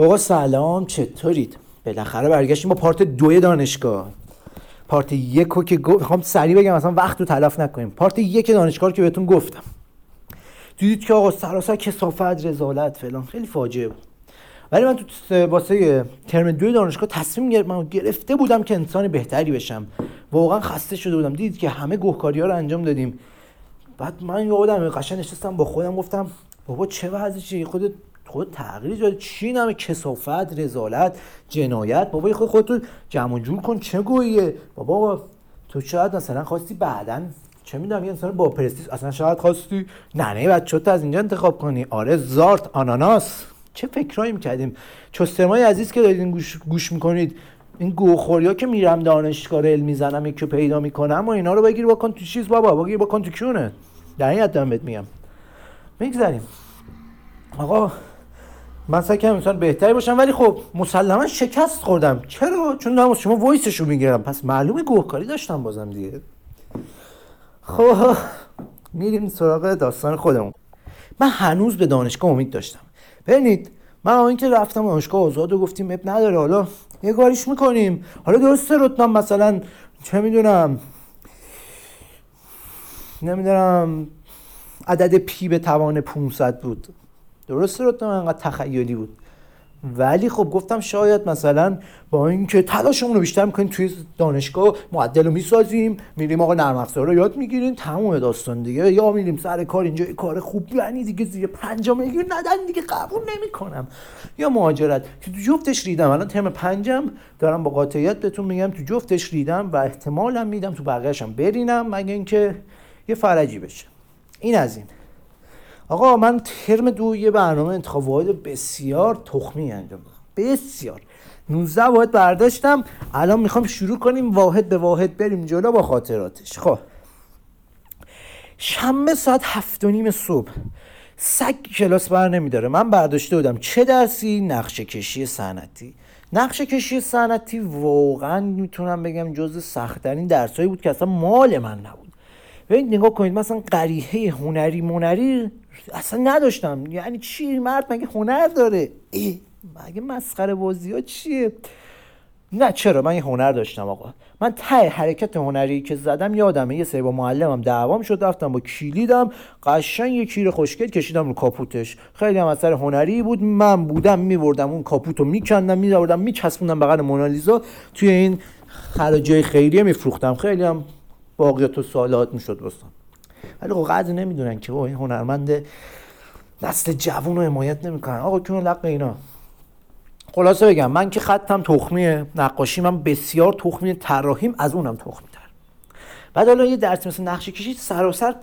آقا سلام چطورید؟ بالاخره برگشتیم با پارت دوی دانشگاه. پارت یک رو که گفت می‌خوام سریع بگم مثلا وقت رو تلف نکنیم. پارت یک دانشگاه رو که بهتون گفتم. دیدید که آقا سراسر کسافت رزالت فلان خیلی فاجعه بود. ولی من تو واسه ترم دوی دانشگاه تصمیم گرفتم گرفته بودم که انسان بهتری بشم. واقعا خسته شده بودم. دیدید که همه گوهکاری ها رو انجام دادیم. بعد من یادم قشنگ نشستم با خودم گفتم بابا چه وضعشه خودت خود تغییر جای چی نمه کسافت رزالت جنایت. بابا خود خودتو جمع جور کن چه گوییه؟ بابا تو شاید مثلا خواستی بعدا چه می‌دونم یه انسان با پرستیس اصلا شاید خواستی نه نه بچه از اینجا انتخاب کنی. آره زارت آناناس. چه فکرایی می‌کردیم؟ چسترمای عزیز که دارید گوش, گوش می‌کنید این گوخوری ها که میرم دانشگاه ریل می‌زنم یکی پیدا می‌کنم و اینا رو بگیر بکن تو چیز بابا بگیر بکن تو کیونه. در این حد میگم. می‌گذاریم آقا من سعی کردم انسان بهتری باشم ولی خب مسلما شکست خوردم. چرا؟ چون دارم شما وایسشو می‌گیرم. پس معلومه گوهکاری داشتم بازم دیگه. خب میریم سراغ داستان خودمون. من هنوز به دانشگاه امید داشتم. ببینید من اینکه رفتم دانشگاه آزاد گفتیم اب نداره. حالا یه کاریش می‌کنیم. حالا درسته رتبم مثلا چه می‌دونم نمی‌دونم عدد پی به توان 500 بود. درسته رو انقدر تخیلی بود. ولی خب گفتم شاید مثلا با اینکه تلاشمون رو بیشتر می‌کنیم توی دانشگاه معدل رو می‌سازیم میریم آقا نرم افزار رو یاد می‌گیریم تمام داستان دیگه. یا میریم سر کار اینجا کار خوب یعنی دیگه زیر پنجم میگیر ندن دیگه قبول نمی‌کنم. یا مهاجرت. که تو جفتش ریدم. الان ترم پنجم دارم با قاطعیت بهتون میگم تو جفتش ریدم و احتمالم میدم تو بقیه‌شم برینم مگه اینکه یه فرجی بشه. این از این. آقا من ترم دو یه برنامه انتخاب واحد بسیار تخمی انجام دادم. بسیار. 19 واحد برداشتم. الان می‌خوام شروع کنیم واحد به واحد بریم جلو با خاطراتش. خب. شنبه ساعت هفت و نیم صبح. سگ کلاس بر نمیداره. من برداشته بودم چه درسی؟ نقشه کشی صنعتی. نقشه کشی صنعتی واقعا می‌تونم بگم جز سختترین درسایی بود که اصلا مال من نبود. ببینید نگاه کنید مثلا قریحه هنری منری اصلا نداشتم. یعنی چی؟ مرد مگه هنر داره؟ ای مگه مسخره بازی ها چیه؟ نه چرا؟ من یه هنر داشتم آقا. من ته حرکت هنری که زدم یادمه. یه سری با معلمم دعوام شد رفتم با کلیدم. قشنگ یه کیر خوشگل کشیدم رو کاپوتش. خیلی هم اثر هنری بود. من بودم میبردم اون کاپوتو میکندم میبردم میچسبوندم بغل مونالیزا. توی این خراجای خیریه میفروختم. خیلی هم باقیات و سوالات می‌شد بستم ولی خب قدر نمی‌دونن که این هنرمند نسل جوون رو حمایت نمی‌کنن. آقا کیون لق اینا؟ خلاصه بگم من که خطم تخمی نقاشی من بسیار تخمی طراحیم از اونم تخمی تر بعد حالا یه درس مثل نقشه کشید سراسر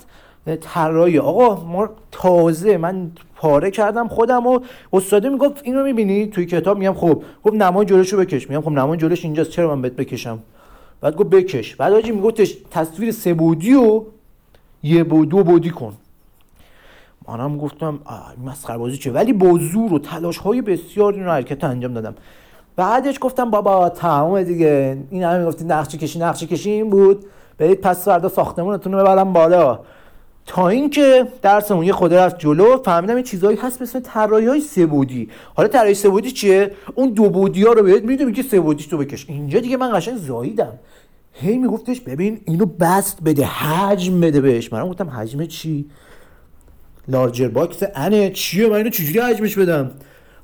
طراحی آقا ما تازه من پاره کردم خودم و استاده می‌گفت اینو می‌بینی؟ توی کتاب میگم خب. گفت نمای جلوشو بکش. میگم خب نمای جلوش اینجاست چرا من بهت بکشم؟ بعد گفت بکش. بعد آجی میگفتش تصویر سه بودی و یه بود دو بودی کن. منم گفتم مسخره بازی چه ولی با زور و تلاش های بسیار این حرکت انجام دادم. بعدش گفتم بابا تمام دیگه. این همه گفتی نقشه کشی نقشه کشی. این بود. برید پس فردا ساختمونتون رو ببرم بالا. تا اینکه درسمون یه خورده رفت جلو فهمیدم این چیزایی هست مثل طراحی های سه حالا طراحی سه چیه؟ اون دو بعدی ها رو بهت می‌دونی که سه بعدیش رو تو بکش. اینجا دیگه من قشنگ زاییدم. هی میگفتش ببین اینو بست بده حجم بده بهش. من گفتم حجم چی؟ larger box انه چیه؟ من اینو چجوری حجمش بدم؟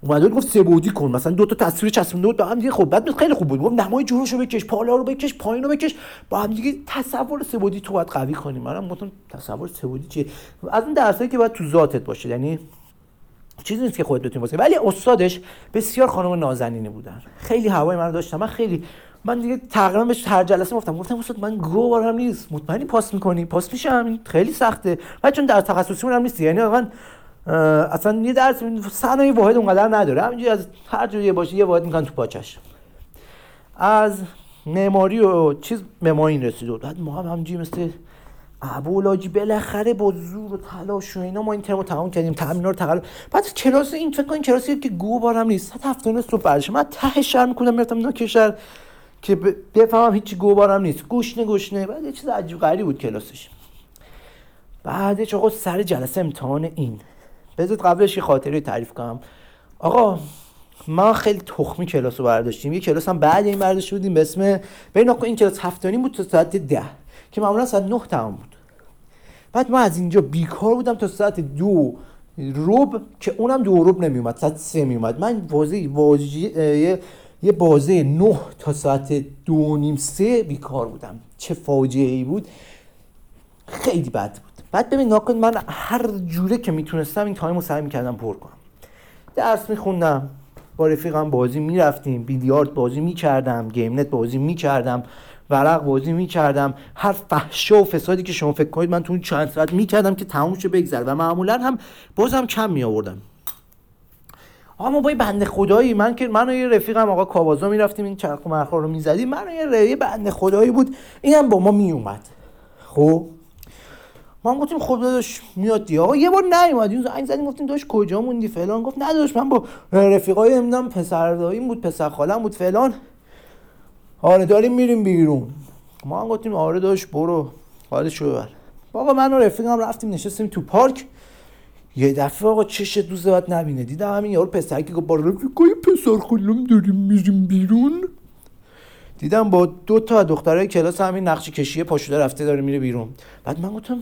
اومده گفت سه بعدی کن. مثلا دو تا تصویر چسبونده بود با هم دیگه خب بعد خیلی خوب بود. گفت نمای جلوشو بکش بالا رو بکش پایین بکش. با هم دیگه تصور سه بودی تو باید قوی کنی. منم گفتم تصور سه بودی چیه؟ از اون درسایی که باید تو ذاتت باشه. یعنی چیزی نیست که خودت بتونی ولی استادش بسیار خانم نازنینی بودن. خیلی هوای من داشتم من خیلی من دیگه تقریبا بهش هر جلسه گفتم گفتم استاد من گو بارم نیست. مطمئنی پاس می‌کنی؟ پاس میشم خیلی سخته. بعد چون در تخصصی هم نیست یعنی من اصلا یه درس صنایع واحد اونقدر نداره. همینجوری از هر جوری باشه یه واحد می‌کنن تو پاچش از معماری و چیز این رسید. بعد ما هم همینجوری مثل ابولاجی بالاخره با زور و تلاش و اینا ما این ترمو تمام کردیم. تمرین رو تقلب بعد کلاس این فکر کنین کلاسی که گو بارم نیست. صد هفته صبح بعدش من ته شهر می‌کنم می‌رفتم اینا شهر که بفهمم هیچی گوبارم نیست. گوشنه گوشنه بعد یه چیز عجیب غریبی بود کلاسش. بعدش آقا سر جلسه امتحان این. بذارید قبلش یه خاطره تعریف کنم. آقا ما خیلی تخمی کلاس رو برداشتیم. یه کلاس هم بعد این برداشت بودیم به اسم بین این کلاس هفتانی بود تا ساعت ده. که معمولا ساعت نه تمام بود. بعد ما از اینجا بیکار بودم تا ساعت دو. روب که اونم دو روب نمیومد ساعت سه میومد. من بازی یه, یه بازه نه تا ساعت دو نیم سه بیکار بودم. چه فاجعه ای بود. خیلی بد بود. بعد ببین ناکن من هر جوره که می‌تونستم این تایم رو سعی می‌کردم پر کنم. درس میخوندم با رفیقم بازی می‌رفتیم بیلیارد بازی می‌کردم گیم نت بازی می‌کردم ورق بازی می‌کردم. هر فحشا و فسادی که شما فکر کنید من تو چند ساعت می‌کردم که تموم شه بگذره. و معمولا هم بازم کم می آوردم آقا ما با بنده خدایی من که من و یه رفیقم آقا کاوازا می‌رفتیم این چرخ مرخا رو می‌زدیم. من و یه بنده خدایی بود. اینم با ما میومد خب؟ ما هم گفتیم خب داداش میاد دی آقا یه بار نیومد زنگ زدیم گفتیم داش کجا موندی؟ فلان. گفت داداش من با رفیقای نمی‌دونم پسر داییم بود پسر خالم بود فلان. آره داریم میریم بیرون. ما هم گفتیم آره داش برو. حالش ببر. آقا من و رفیقم رفتیم نشستیم تو پارک. یه دفعه آقا چش دوست بعد نبینه. دیدم همین یارو پسر که با رفیقای پسر خالم داریم میریم بیرون. دیدم با دو تا دخترای کلاس همین نقش کشیه پاشوده رفته داره میره بیرون. بعد من گفتم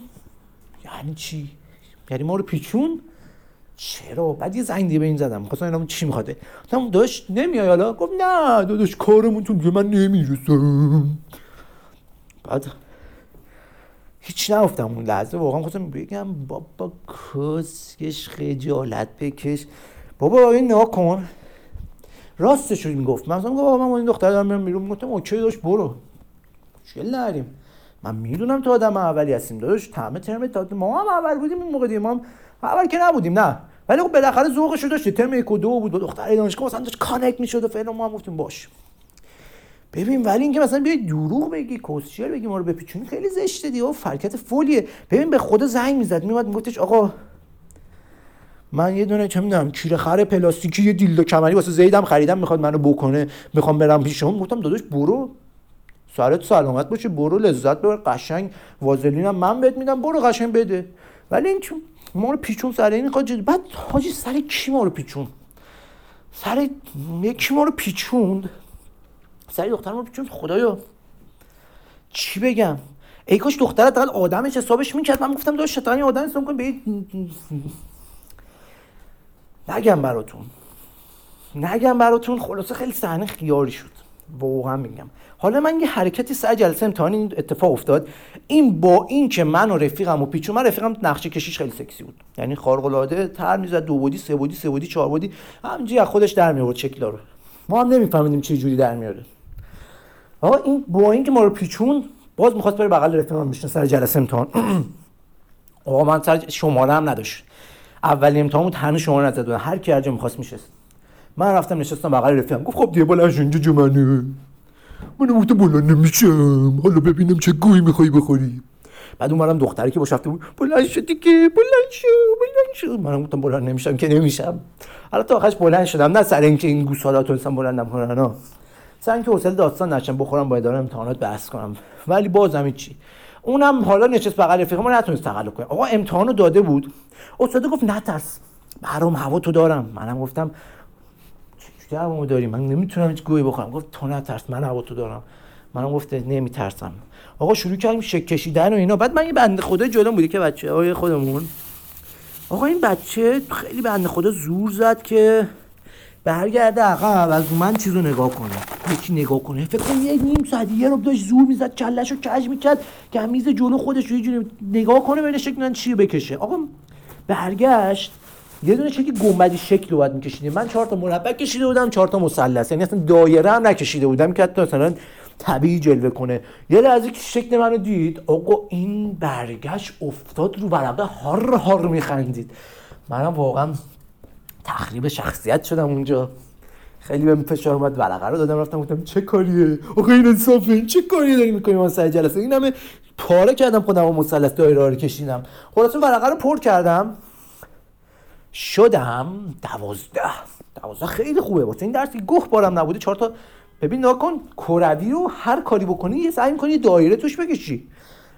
یعنی چی؟ یعنی ما رو پیچون؟ چرا؟ بعد یه زنگ به این زدم. خواستم اینا چی میخواده گفتم داشت نمیای حالا؟ گفت نه داداش کارمون تو من نمی‌رسم. بعد هیچ نفتم اون لحظه واقعا خواستم بگم بابا کسکش خجالت بکش. بابا این نکن راستش رو می‌گفت من گفتم بابا من این دختر دارم میرم بیرون. گفتم اوکی داشت برو. مشکل نریم من می‌دونم تو آدم اولی هستیم داداش تمه ترم تا ما هم اول بودیم این موقع دیگه. ما هم اول که نبودیم نه. ولی خب بالاخره ذوقش رو داشت ترم یک و دو بود. با دختر دانشگاه مثلا داشت کانکت می‌شد و فعلا ما هم گفتیم باش. ببین ولی اینکه مثلا بیای دروغ بگی کوسچر بگی ما رو بپیچونی خیلی زشته دیگه و فرکت فولیه. ببین به خدا زنگ می‌زد میومد میگفتش آقا من یه دونه چه می‌دونم کیره خر پلاستیکی یه دیلدو کمری واسه زیدم خریدم می‌خواد منو بکنه می‌خوام برم پیش اون. گفتم داداش برو. سرت سلامت باشه برو لذت ببر قشنگ وازلینم من بهت میدم برو قشنگ بده. ولی این چون ما رو پیچون سر این خواهد بعد حاجی سر کی ما رو پیچون سر یکی ما رو پیچوند؟ سر دختر ما رو پیچوند خدایا. چی بگم؟ ای کاش دخترت دقیقا آدمش حسابش می‌کرد. من گفتم داشت شطانی آدم حساب کن به نگم براتون. نگم براتون. خلاصه خیلی صحنه خیاری شد. واقعا میگم. حالا من یه حرکتی سر جلسه امتحان این اتفاق افتاد. این با این که من و رفیقم و پیچو من رفیقم نقشه کشیش خیلی سکسی بود. یعنی خارق العاده تر می‌زد دو بودی سه بودی سه بودی چهار بودی. همینجوری از خودش در میورد شکل رو ما هم نمیفهمیدیم چه جوری در میاره آقا این با این که ما رو پیچون باز می‌خواست بره بغل رفیقم بشینه سر جلسه امتحان. آقا من سر شماره هم نداشت. اولی امتحان بود هنوز شماره نزد هر کی هر جا می‌خواست میشست. من رفتم نشستم بغل رفیقم. گفت خب دیگه بالا اینجا جو منه من گفتم بلند نمیشم. حالا ببینم چه گویی می‌خوای بخوری. بعد اونورم دختری که باش رفته بود بلند شد دیگه بلند شو بلند شو. منم گفتم بلند نمیشم که نمیشم. حالا تا آخرش بلند شدم. نه سر اینکه این گوسالا تونستم بلندم کنن سر اینکه حوصله داستان نشم بخورم با اداره امتحانات بحث کنم. ولی بازم چی اونم حالا نشست بغل رفیقم نتونست تقلب کنه. آقا امتحانو داده بود. استاد گفت نترس برام هوا تو دارم. منم گفتم هوامو داری من نمی‌تونم هیچ گویی بخورم. گفت تو نترس من هوا تو دارم. منم گفت نمیترسم. آقا شروع کردیم شک کشیدن و اینا. بعد من یه بنده خدا جلوم بودی که بچه های خودمون. آقا این بچه خیلی بنده خدا زور زد که برگرده عقب از من چیز رو نگاه کنه. یکی نگاه کنه؟ فکر کنم یه نیم ساعت یه رو داشت زور می‌زد کلش رو کج می‌کرد که میز جلو خودش رو یه جوری نگاه کنه ببینه شکل چی بکشه. آقا برگشت. یه دونه چکی گنبدی شکل باید میکشیدیم. من چهار تا مربع کشیده بودم چهار تا مثلث. یعنی اصلا دایره هم نکشیده بودم که حتی مثلا طبیعی جلوه کنه. یه لحظه که شکل منو دید آقا این برگشت افتاد رو ورقه هار هار میخندید. منم واقعا تخریب شخصیت شدم اونجا. خیلی بهم فشار اومد ورقه رو دادم رفتم گفتم چه کاریه؟ آقا این انصافه این چه کاریه داری می‌کنی؟ من سر جلسه این همه پاره کردم خودم و مثلث دایره رو کشیدم. خلاص ورقه رو پر کردم. شدم دوازده. دوازده خیلی خوبه. واسه این درسی گوه بارم نبوده. چهار تا ببین نکن کروی رو هر کاری بکنی یه سعی می‌کنی دایره توش بکشی.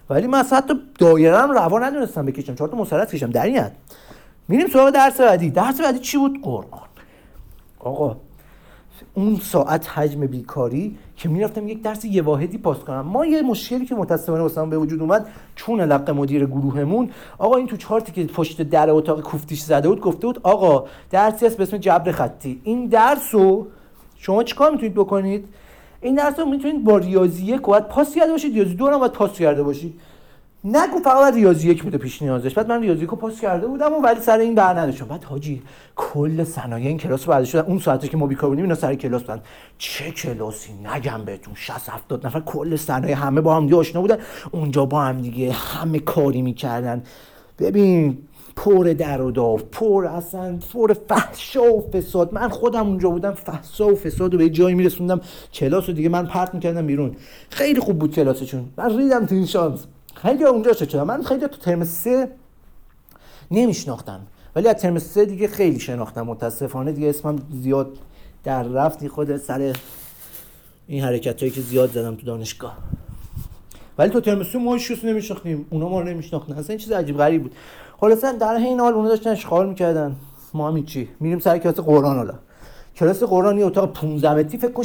ولی من حتی دایره هم روا ندونستم بکشم. چهار تا مثلث کشم در میریم سراغ درس بعدی. درس بعدی چی بود؟ قرآن. آقا اون ساعت حجم بیکاری که می‌رفتم یک درس یه واحدی پاس کنم. ما یه مشکلی که متاسفانه واسمون به وجود اومد چون لق مدیر گروهمون آقا این تو چارتی که پشت در اتاق کوفتیش زده بود گفته بود آقا درسی هست به اسم جبر خطی. این درس رو شما چیکار می‌تونید بکنید؟ این درس رو می‌تونید با ریاضی یک باید پاس کرده باشید ریاضی دو هم باید پاس کرده باشید. نگو فقط ریاضی یک بوده پیش نیازش. بعد من ریاضی یک پاس کرده بودم و ولی سر این بر نداشتم. بعد حاجی کل صنایع این کلاس رو برداشت اون ساعتی که ما بیکار بودیم اینا سر کلاس بودن. چه کلاسی؟ نگم بهتون. 60 70 نفر کل صنایع همه با هم دیگه آشنا بودن. اونجا با هم دیگه همه کاری می‌کردن. ببین پر در و داف پر اصلا پر فحشا و فساد. من خودم اونجا بودم فحشا و فساد و به جایی میرسوندم. کلاس رو دیگه من پرت می‌کردم بیرون. خیلی خوب بود کلاسشون. من ریدم تو این شانس. خیلی اونجا شدم من خیلی تو ترم سه نمیشناختم. ولی از ترم سه دیگه خیلی شناختم. متاسفانه دیگه اسمم زیاد در رفتی خود سر این حرکت هایی که زیاد زدم تو دانشگاه. ولی تو ترم سه ما هیچ نمیشناختیم. اونا ما رو نمیشناختن. اصلا این چیز عجیب غریب بود. خلاصا در این حال اونا داشتن اشغال می‌کردن. ما هم چی میریم سر کلاس قرآن حالا. کلاس قرآن یه اتاق 15 متری فکر کن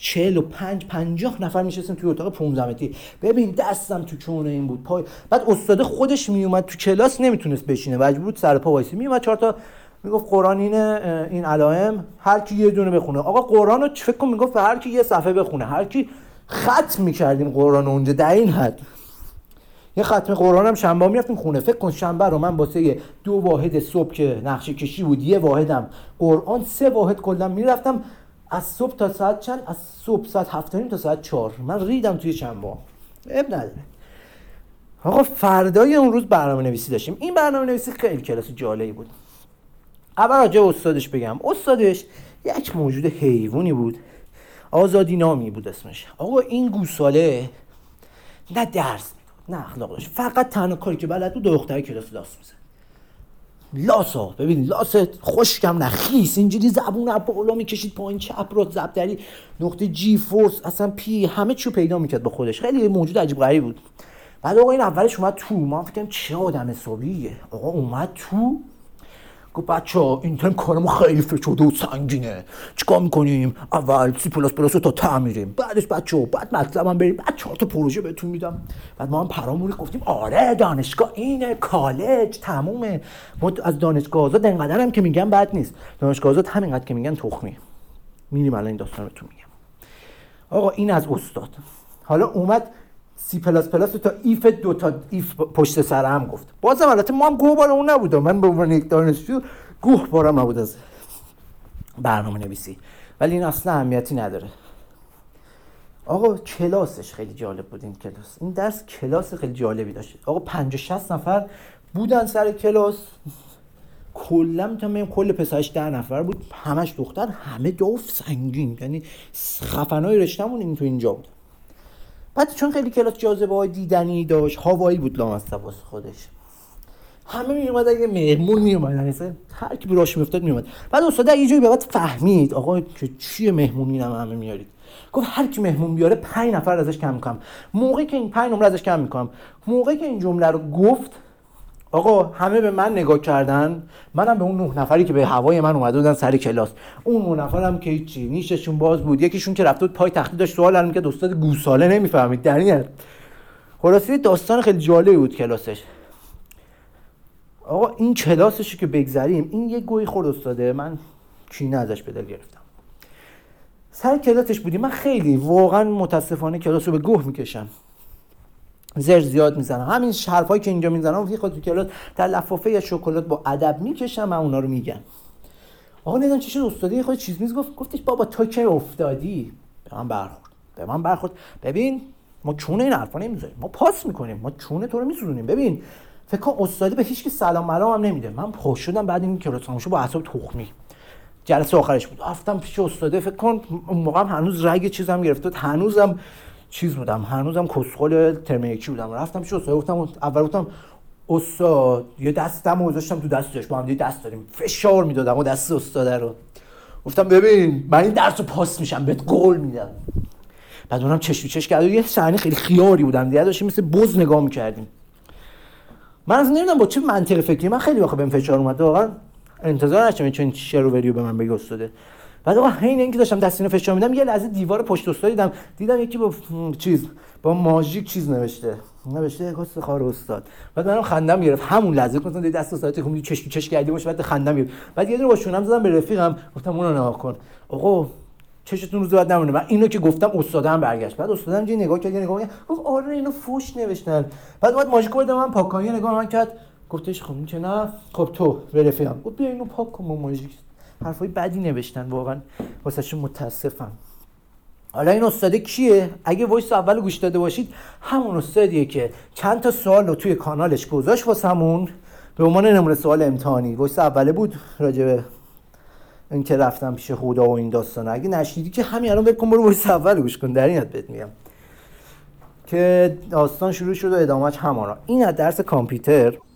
45 50 نفر میشستیم توی اتاق 15 متری. ببین دستم تو چونه این بود پای بعد استاد خودش میومد تو کلاس نمی‌تونست بشینه. مجبور بود سر پا وایسی. میومد چهار تا می‌گفت قرآن این این علائم هر کی یه دونه بخونه. آقا قرآن رو فکر کن می‌گفت هر کی یه صفحه بخونه. هر کی ختم می‌کردیم قرآن اونجا در این حد. یه ختم قرآن هم شنبه می‌رفتیم خونه. فکر کن شنبه رو من واسه دو واحد صبح که نقشه کشی بود یه واحدم. قرآن سه واحد کلا می‌رفتم. از صبح تا ساعت چند؟ از صبح ساعت هفت تا ساعت چهار. من ریدم توی شنبه اب نداره. آقا فردای اون روز برنامه نویسی داشتیم. این برنامه نویسی خیلی کلاس جالبی بود. اول راجع استادش بگم. استادش یک موجود حیوانی بود. آزادی نامی بود اسمش. آقا این گوساله نه درس نه اخلاق داشت. فقط تنها کاری که بلد بود دختر کلاس لاس می‌زد. لاسا ببین لاس خوشکم نه خیس. اینجوری زبون بالا می‌کشید پایین چپ را ضربدری. نقطه G force اصلا پی همه چیو پیدا می‌کرد با خودش. خیلی موجود عجیب غریب بود. بعد آقا این اولش اومد تو. ما فکرم چه آدم حسابیه. آقا اومد تو. گفت بچه این ترم کارمون خیلی فشرده و سنگینه. چیکار می‌کنیم؟ اول C plus plus رو تا ته میریم بعدش بچه ها بعد MATLAB م بریم. بعد چهار تا پروژه بهتون میدم. بعد ما هم پراموری گفتیم آره دانشگاه اینه کالج تمومه. ما از دانشگاه آزاد انقدر هم که میگن بد نیست. دانشگاه آزاد همینقدر که میگن تخمی میریم الان این داستان رو تو میگم. آقا این از استاد. حالا اومد سی پلاس پلاس تا ایف دو تا ایف پشت سر هم گفت. بازم البته ما هم گوه بار اون نبودم. من به عنوان یک دانشجو گوه بارم نبود از برنامه نویسی. ولی این اصلا اهمیتی نداره. آقا کلاسش خیلی جالب بود این کلاس. این درس کلاس خیلی جالبی داشت. آقا 50 60 نفر بودن سر کلاس. کلا می‌تونم کل پسرش ده نفر بود. همش دختر همه دوف سنگین. یعنی خفنای رشتمون این تو اینجا بود. بعد چون خیلی کلاس جاذبه های دیدنی داشت هوایی بود لامصب واسه خودش. همه می اومدن یه مهمون می یعنی هر کی براش میافتاد می اومد. بعد استاد یه جایی به بعد فهمید آقا که چیه مهمون اینم همه میارید؟ گفت هر کی مهمون بیاره 5 نفر ازش کم می‌کنم موقعی که این 5 نمره ازش کم می‌کنم. موقعی که این جمله رو گفت آقا همه به من نگاه کردن. منم به اون نه نفری که به هوای من اومده بودن سر کلاس. اون نه نفرم که چی نیششون باز بود. یکیشون که رفته بود پای تختی داشت سوال الان میگه استاد گوساله نمی‌فهمید. در این خلاصه داستان خیلی جالبی بود کلاسش. آقا این کلاسش که بگذریم این یه گوی خورد استاده. من چینه ازش به گرفتم. سر کلاسش بودیم من خیلی واقعا متاسفانه کلاس رو به گوه می‌کشم. زر زیاد می‌زنم همین حرفایی که اینجا می‌زنم یه خود تو کلاس لفافه یا شکلات با ادب می‌کشم و اونا رو میگم آقا نمی‌دونم چی شد استادی خود چیز میز گفت گفتش بابا تو که افتادی. به من برخورد به من برخورد. ببین ما چونه این حرفا نمی‌ذاریم. ما پاس می‌کنیم. ما چونه تو رو میسوزونیم. ببین فکر کن استادی به هیچ کی سلام ملام هم نمیده. من خوش شدم بعد این کلاس با اعصاب تخمی. جلسه آخرش بود. رفتم پیش استاده فکر کن اون موقع هنوز رگ چیزم گرفته هنوزم چیز بودم. هنوزم کسخل ترم یکی بودم. رفتم پیش استاد؟ گفتم اول گفتم استاد یه دستم گذاشتم تو دستش. با هم دست داریم. فشار می‌دادم و دست استاد رو. گفتم ببین من این درس رو پاس میشم. بهت قول میدم. بعد اونم چشم چش کرد. یه صحنه خیلی خیاری بودم دیگه. داشتیم مثل بز نگاه می‌کردیم. من از نمی‌دونم با چه منطق فکری. من خیلی واقعا بهم فشار اومد. واقعا انتظار نشم چون شعر رو به من بگه استاده. بعد آقا حین اینکه داشتم دستینو فشار میدم یه لحظه دیوار پشت استاد دیدم. دیدم یکی با چیز با ماژیک چیز نوشته. نوشته حس خار استاد. بعد منم خندم گرفت. همون لحظه گفتم دست استاد تکون چش چش کردی باشه بعد خندم گرفت. بعد یه دونه با شونم زدم به رفیقم. گفتم اونو نگاه کن. آقا چشتون روز بعد نمونه. من اینو که گفتم استادم برگشت. بعد استادم یه نگاه کرد یه نگاه گفت آره اینو فوش نوشتن. بعد بعد ماژیک بردم من پاکانی نگاه من کرد. گفتش خب که نه. خب تو به رفیقم. گفت بیا اینو پاک کن با ماژیک. حرفای بدی نوشتن واقعا واست متاسفم. حالا این استاده کیه؟ اگه voice اول گوش داده باشید همون استادیه که چند تا سوال رو توی کانالش گذاشت واسمون. به عنوان نمونه سوال امتحانی. voice اوله بود راجبه این که رفتم پیش خدا و این داستان اگه نشنیدی که همین الان بکن برو voice اول گوش کن. در این بهت میگم. که داستان شروع شد و ادامهش همانا. این از درس کامپیوتر.